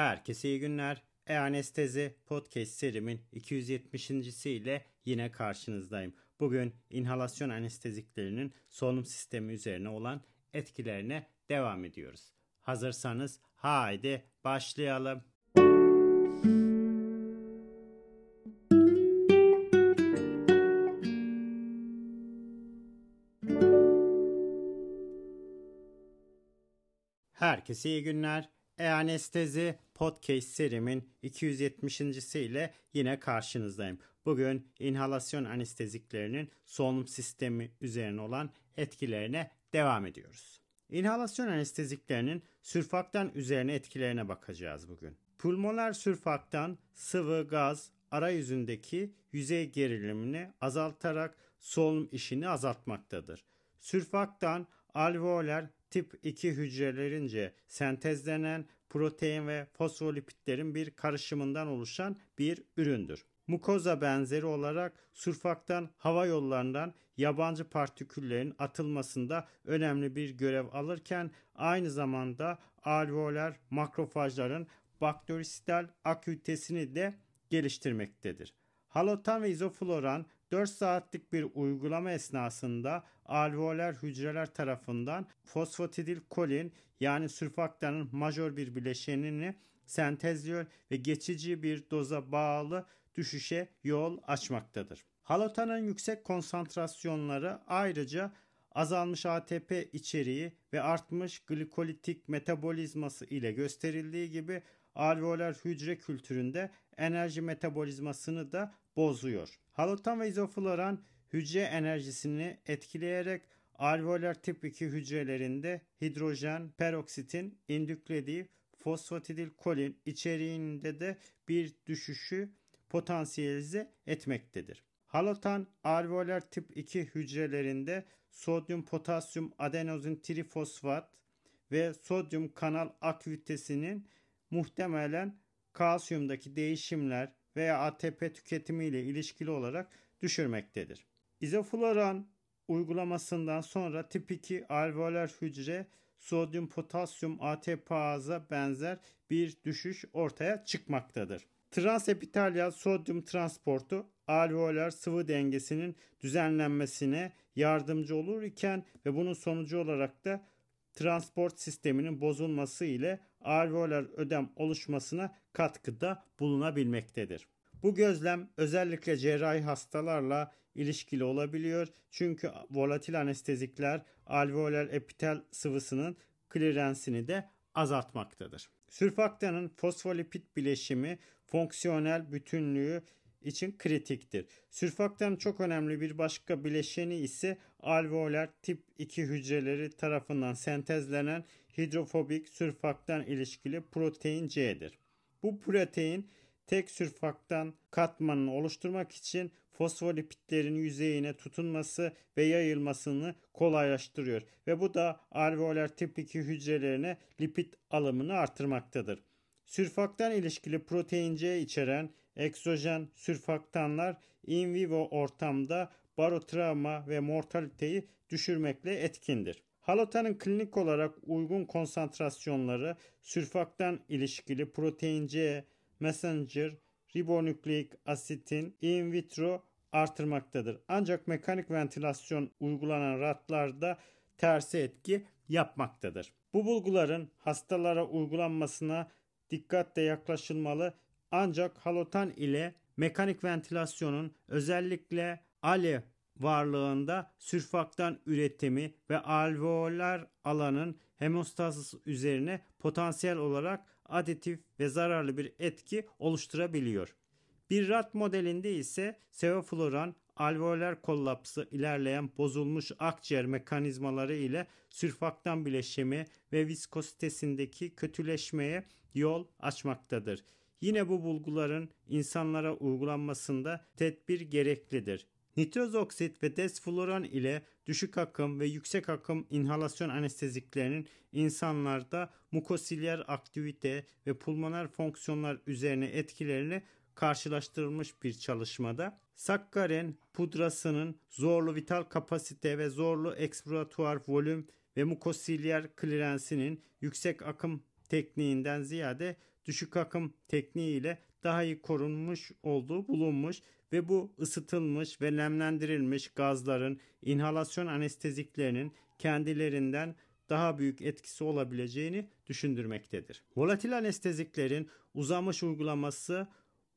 Herkese iyi günler. E-Anestezi Podcast serimin 270. ile yine karşınızdayım. Bugün inhalasyon anesteziklerinin solunum sistemi üzerine olan etkilerine devam ediyoruz. Hazırsanız haydi başlayalım. Herkese iyi günler. E-Anestezi Podcast serimin 270. ile yine karşınızdayım. Bugün inhalasyon anesteziklerinin solunum sistemi üzerine olan etkilerine devam ediyoruz. İnhalasyon anesteziklerinin sürfaktan üzerine etkilerine bakacağız bugün. Pulmoner sürfaktan sıvı gaz arayüzündeki yüzey gerilimini azaltarak solunum işini azaltmaktadır. Sürfaktan alveoler tip 2 hücrelerince sentezlenen protein ve fosfolipitlerin bir karışımından oluşan bir üründür. Mukoza benzeri olarak surfaktan hava yollarından yabancı partiküllerin atılmasında önemli bir görev alırken aynı zamanda alveoler makrofajların bakterisital akütesini de geliştirmektedir. Halotan ve izofloran 4 saatlik bir uygulama esnasında alveoler hücreler tarafından fosfatidilkolin yani sürfaktanın majör bir bileşenini sentezliyor ve geçici bir doza bağlı düşüşe yol açmaktadır. Halotanın yüksek konsantrasyonları ayrıca azalmış ATP içeriği ve artmış glikolitik metabolizması ile gösterildiği gibi alveoler hücre kültüründe enerji metabolizmasını da bozuyor. Halotan ve izofloran hücre enerjisini etkileyerek alveoler tip 2 hücrelerinde hidrojen peroksitin indüklediği fosfatidilkolin içeriğinde de bir düşüşü potansiyelize etmektedir. Halotan alveoler tip 2 hücrelerinde sodyum potasyum adenozin trifosfat ve sodyum kanal aktivitesinin muhtemelen kalsiyumdaki değişimler veya ATP tüketimi ile ilişkili olarak düşürmektedir. İzofloran uygulamasından sonra tip 2 alveoler hücre sodyum potasyum ATPaza benzer bir düşüş ortaya çıkmaktadır. Transepitelyal sodyum transportu alveoler sıvı dengesinin düzenlenmesine yardımcı olur iken ve bunun sonucu olarak da transport sisteminin bozulması ile alveoler ödem oluşmasına katkıda bulunabilmektedir. Bu gözlem özellikle cerrahi hastalarla ilişkili olabiliyor. Çünkü volatil anestezikler alveoler epitel sıvısının klirensini de azaltmaktadır. Sürfaktanın fosfolipid bileşimi fonksiyonel bütünlüğü için kritiktir. Sürfaktanın çok önemli bir başka bileşeni ise alveoler tip 2 hücreleri tarafından sentezlenen hidrofobik sürfaktan ilişkili protein C'dir. Bu protein tek sürfaktan katmanını oluşturmak için fosfolipitlerin yüzeyine tutunması ve yayılmasını kolaylaştırıyor ve bu da alveoler tip 2 hücrelerine lipid alımını artırmaktadır. Sürfaktan ilişkili protein C içeren egzojen sürfaktanlar in vivo ortamda barotravma ve mortaliteyi düşürmekle etkindir. Halotanın klinik olarak uygun konsantrasyonları sürfaktan ilişkili protein C, messenger, ribonükleik asitin in vitro artırmaktadır. Ancak mekanik ventilasyon uygulanan ratlarda tersi etki yapmaktadır. Bu bulguların hastalara uygulanmasına dikkatle yaklaşılmalı ancak halotan ile mekanik ventilasyonun özellikle ALE varlığında sürfaktan üretimi ve alveolar alanın hemostazisi üzerine potansiyel olarak aditif ve zararlı bir etki oluşturabiliyor. Bir rat modelinde ise sevofloran alveoler kollapsı ilerleyen bozulmuş akciğer mekanizmaları ile sürfaktan bileşimi ve viskozitesindeki kötüleşmeye yol açmaktadır. Yine bu bulguların insanlara uygulanmasında tedbir gereklidir. Nitroz oksit ve desfloran ile düşük akım ve yüksek akım inhalasyon anesteziklerinin insanlarda mukosilyer aktivite ve pulmoner fonksiyonlar üzerine etkilerini karşılaştırılmış bir çalışmada sakkarin pudrasının zorlu vital kapasite ve zorlu eksploratuar volüm ve mukosilyer klirensinin yüksek akım tekniğinden ziyade düşük akım tekniği ile daha iyi korunmuş olduğu bulunmuş ve bu ısıtılmış ve nemlendirilmiş gazların inhalasyon anesteziklerinin kendilerinden daha büyük etkisi olabileceğini düşündürmektedir. Volatil anesteziklerin uzamış uygulaması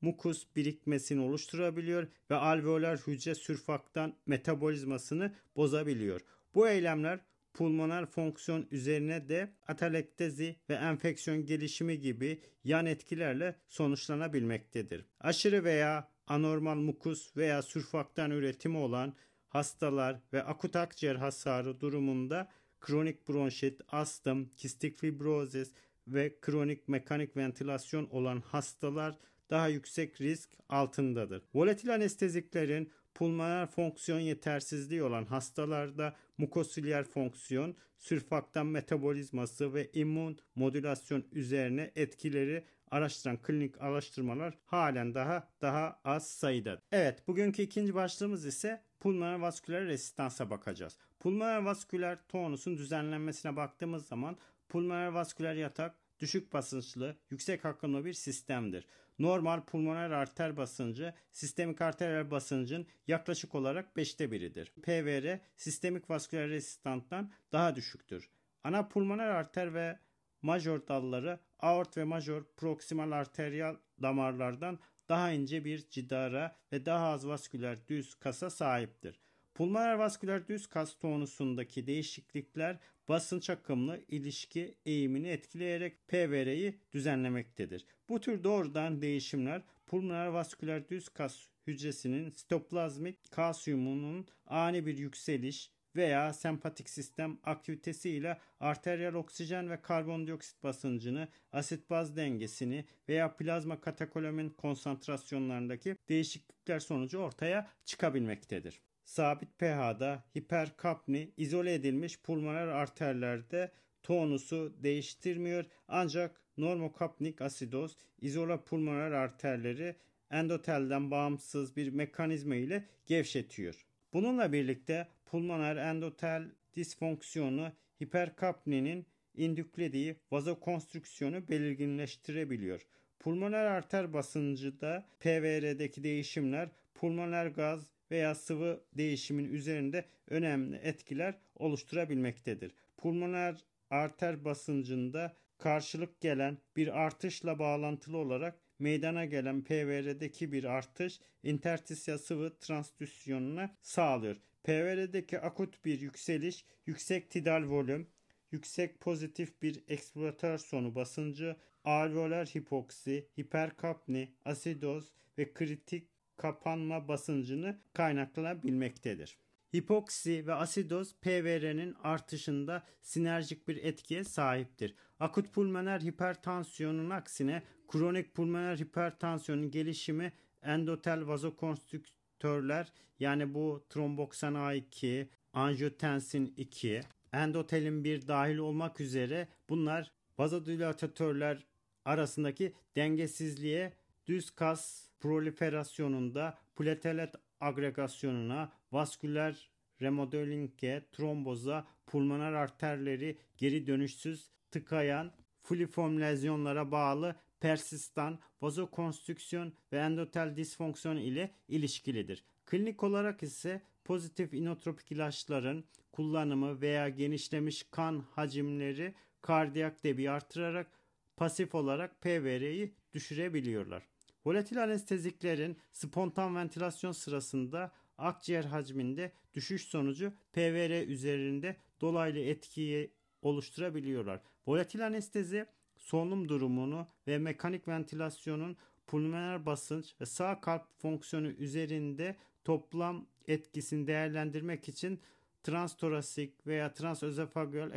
mukus birikmesini oluşturabiliyor ve alveolar hücre sürfaktan metabolizmasını bozabiliyor. Bu eylemler pulmoner fonksiyon üzerine de atalektezi ve enfeksiyon gelişimi gibi yan etkilerle sonuçlanabilmektedir. Aşırı veya anormal mukus veya sürfaktan üretimi olan hastalar ve akut akciğer hasarı durumunda kronik bronşit, astım, kistik fibrozis ve kronik mekanik ventilasyon olan hastalar daha yüksek risk altındadır. Volatil anesteziklerin pulmoner fonksiyon yetersizliği olan hastalarda mukosilyer fonksiyon, sürfaktan metabolizması ve immün modülasyon üzerine etkileri araştıran klinik araştırmalar halen daha daha az sayıda. Evet, bugünkü ikinci başlığımız ise pulmoner vasküler rezistansa bakacağız. Pulmoner vasküler tonusun düzenlenmesine baktığımız zaman pulmoner vasküler yatak düşük basınçlı, yüksek akımlı bir sistemdir. Normal pulmoner arter basıncı sistemik arteriyel basıncın yaklaşık olarak 5'te biridir. PVR sistemik vasküler rezistanttan daha düşüktür. Ana pulmoner arter ve major dalları aort ve major proksimal arteriyal damarlardan daha ince bir cidara ve daha az vasküler düz kasa sahiptir. Pulmoner vasküler düz kas tonusundaki değişiklikler basınç akımlı ilişki eğimini etkileyerek PVR'yi düzenlemektedir. Bu tür doğrudan değişimler pulmoner vasküler düz kas hücresinin sitoplazmik kalsiyumunun ani bir yükseliş veya sempatik sistem aktivitesiyle arteriyel oksijen ve karbondioksit basıncını, asit baz dengesini veya plazma katekolamin konsantrasyonlarındaki değişiklikler sonucu ortaya çıkabilmektedir sabit pH'da hiperkapni izole edilmiş pulmoner arterlerde tonusu değiştirmiyor ancak normokapnik asidoz izola pulmoner arterleri endotelden bağımsız bir mekanizma ile gevşetiyor. Bununla birlikte pulmoner endotel disfonksiyonu hiperkapninin indüklediği vazokonstrüksiyonu belirginleştirebiliyor. Pulmoner arter basıncıda PVR'deki değişimler pulmoner gaz veya sıvı değişimin üzerinde önemli etkiler oluşturabilmektedir. Pulmoner arter basıncında karşılık gelen bir artışla bağlantılı olarak meydana gelen PVR'deki bir artış interstisyal sıvı transdüsyonuna sağlıyor. PVR'deki akut bir yükseliş, yüksek tidal volüm, yüksek pozitif bir eksploatasyonu basıncı, alveolar hipoksi, hiperkapni, asidoz ve kritik kapanma basıncını kaynaklanabilmektedir. Hipoksi ve asidoz PVR'nin artışında sinerjik bir etkiye sahiptir. Akut pulmoner hipertansiyonun aksine kronik pulmoner hipertansiyonun gelişimi endotel vazokonstrüktörler yani bu tromboksan A2, angiotensin 2, endotelin 1 dahil olmak üzere bunlar vazodilatatörler arasındaki dengesizliğe düz kas proliferasyonunda platelet agregasyonuna, vasküler remodelinge, tromboza, pulmoner arterleri geri dönüşsüz tıkayan fuliform lezyonlara bağlı persistan, vazokonstrüksiyon ve endotel disfonksiyon ile ilişkilidir. Klinik olarak ise pozitif inotropik ilaçların kullanımı veya genişlemiş kan hacimleri kardiyak debi artırarak pasif olarak PVR'yi düşürebiliyorlar. Volatil anesteziklerin spontan ventilasyon sırasında akciğer hacminde düşüş sonucu PVR üzerinde dolaylı etkiyi oluşturabiliyorlar. Volatil anestezi solunum durumunu ve mekanik ventilasyonun pulmoner basınç ve sağ kalp fonksiyonu üzerinde toplam etkisini değerlendirmek için transtorasik veya transözofageal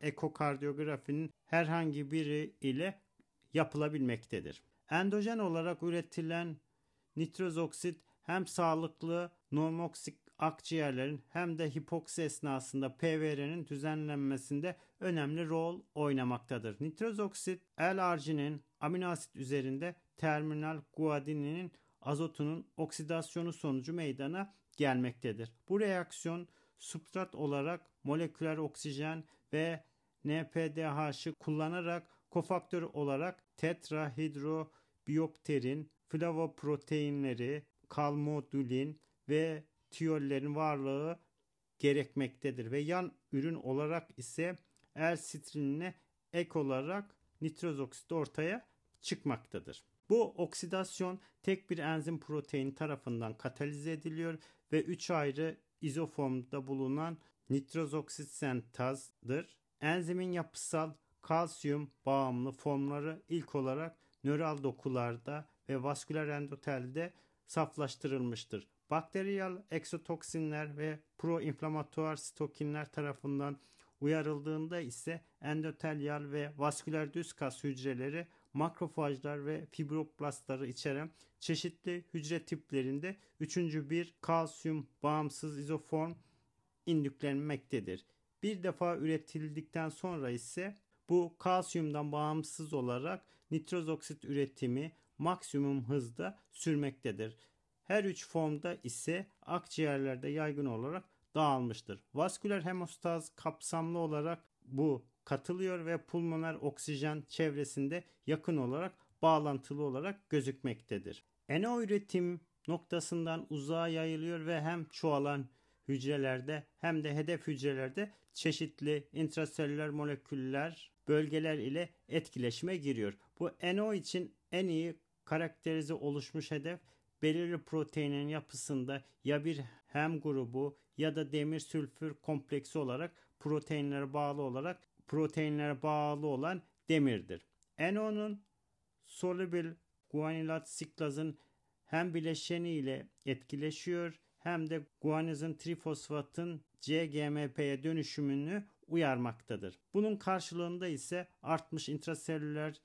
ekokardiyografinin herhangi biri ile yapılabilmektedir. Endojen olarak üretilen nitroz oksit hem sağlıklı normoksik akciğerlerin hem de hipoksi esnasında PVR'nin düzenlenmesinde önemli rol oynamaktadır. Nitroz oksit L-arginin amino asit üzerinde terminal guaninin azotunun oksidasyonu sonucu meydana gelmektedir. Bu reaksiyon substrat olarak moleküler oksijen ve NPDH'ı kullanarak kofaktör olarak tetrahidrobiyopterin, flavoproteinleri, kalmodulin ve tiyollerin varlığı gerekmektedir ve yan ürün olarak ise L-sitrinine ek olarak nitroz oksit ortaya çıkmaktadır. Bu oksidasyon tek bir enzim protein tarafından katalize ediliyor ve 3 ayrı izoformda bulunan nitroz oksit sentazdır. Enzimin yapısal kalsiyum bağımlı formları ilk olarak nöral dokularda ve vasküler endotelde saflaştırılmıştır. Bakteriyel eksotoksinler ve proinflamatuar sitokinler tarafından uyarıldığında ise endotelyal ve vasküler düz kas hücreleri makrofajlar ve fibroblastları içeren çeşitli hücre tiplerinde üçüncü bir kalsiyum bağımsız izoform indüklenmektedir. Bir defa üretildikten sonra ise bu kalsiyumdan bağımsız olarak nitroz oksit üretimi maksimum hızda sürmektedir. Her üç formda ise akciğerlerde yaygın olarak dağılmıştır. Vasküler hemostaz kapsamlı olarak bu katılıyor ve pulmoner oksijen çevresinde yakın olarak bağlantılı olarak gözükmektedir. NO üretim noktasından uzağa yayılıyor ve hem çoğalan hücrelerde hem de hedef hücrelerde çeşitli intraselüler moleküller bölgeler ile etkileşime giriyor. Bu NO için en iyi karakterize oluşmuş hedef belirli proteinin yapısında ya bir hem grubu ya da demir sülfür kompleksi olarak proteinlere bağlı olarak proteinlere bağlı olan demirdir. NO'nun solubil guanilat siklazın hem bileşeni ile etkileşiyor hem de guanizin trifosfatın CGMP'ye dönüşümünü uyarmaktadır. Bunun karşılığında ise artmış intraselüler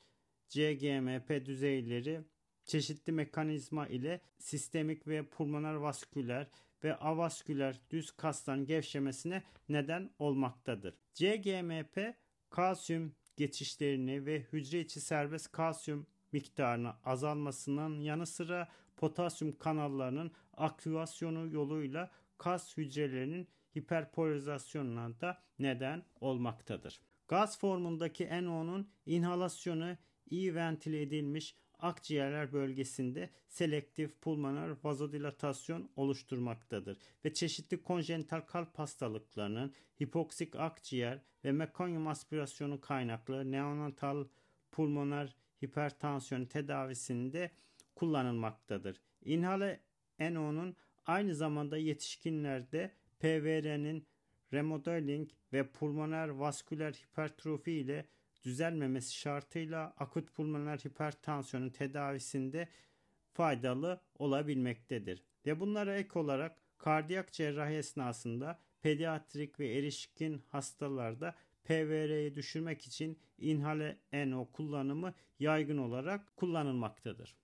CGMP düzeyleri çeşitli mekanizma ile sistemik ve pulmoner vasküler ve avasküler düz kasların gevşemesine neden olmaktadır. CGMP kalsiyum geçişlerini ve hücre içi serbest kalsiyum miktarını azalmasının yanı sıra potasyum kanallarının aktivasyonu yoluyla kas hücrelerinin hiperpolarizasyonuna da neden olmaktadır. Gaz formundaki NO'nun inhalasyonu iyi ventile edilmiş akciğerler bölgesinde selektif pulmoner vazodilatasyon oluşturmaktadır ve çeşitli konjenital kalp hastalıklarının hipoksik akciğer ve mekanyum aspirasyonu kaynaklı neonatal pulmoner hipertansiyon tedavisinde kullanılmaktadır. İnhale NO'nun aynı zamanda yetişkinlerde PVR'nin remodeling ve pulmoner vasküler hipertrofi ile düzelmemesi şartıyla akut pulmoner hipertansiyonun tedavisinde faydalı olabilmektedir. Ve bunlara ek olarak kardiyak cerrahi esnasında pediatrik ve erişkin hastalarda PVR'yi düşürmek için inhale NO kullanımı yaygın olarak kullanılmaktadır.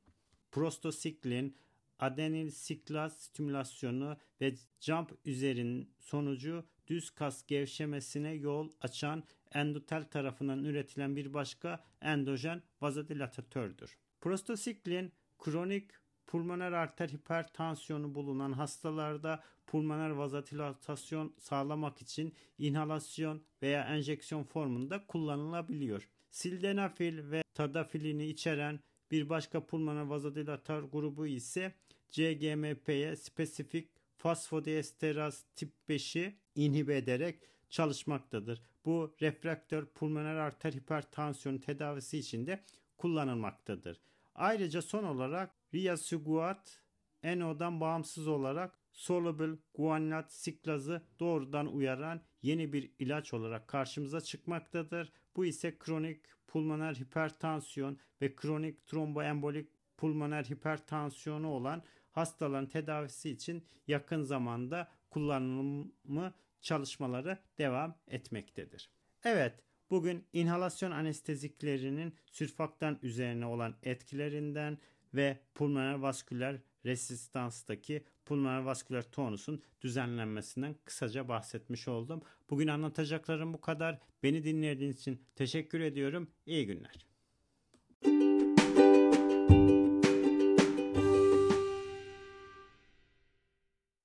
Prostosiklin, adenil siklaz stimülasyonu ve jump üzerin sonucu düz kas gevşemesine yol açan endotel tarafından üretilen bir başka endojen vazodilatatördür. Prostasiklin kronik pulmoner arter hipertansiyonu bulunan hastalarda pulmoner vazodilatasyon sağlamak için inhalasyon veya enjeksiyon formunda kullanılabiliyor. Sildenafil ve tadafilini içeren bir başka pulmoner vazodilatör grubu ise CGMP'ye spesifik fosfodiesteraz tip 5'i inhibe ederek çalışmaktadır. Bu refraktör pulmoner arter hipertansiyonu tedavisi için de kullanılmaktadır. Ayrıca son olarak riasuguat NO'dan bağımsız olarak soluble guanat siklazı doğrudan uyaran yeni bir ilaç olarak karşımıza çıkmaktadır. Bu ise kronik pulmoner hipertansiyon ve kronik tromboembolik pulmoner hipertansiyonu olan hastaların tedavisi için yakın zamanda kullanımı çalışmaları devam etmektedir. Evet, bugün inhalasyon anesteziklerinin sürfaktan üzerine olan etkilerinden ve pulmoner vasküler resistanstaki pulmoner vasküler tonusun düzenlenmesinden kısaca bahsetmiş oldum. Bugün anlatacaklarım bu kadar. Beni dinlediğiniz için teşekkür ediyorum. İyi günler.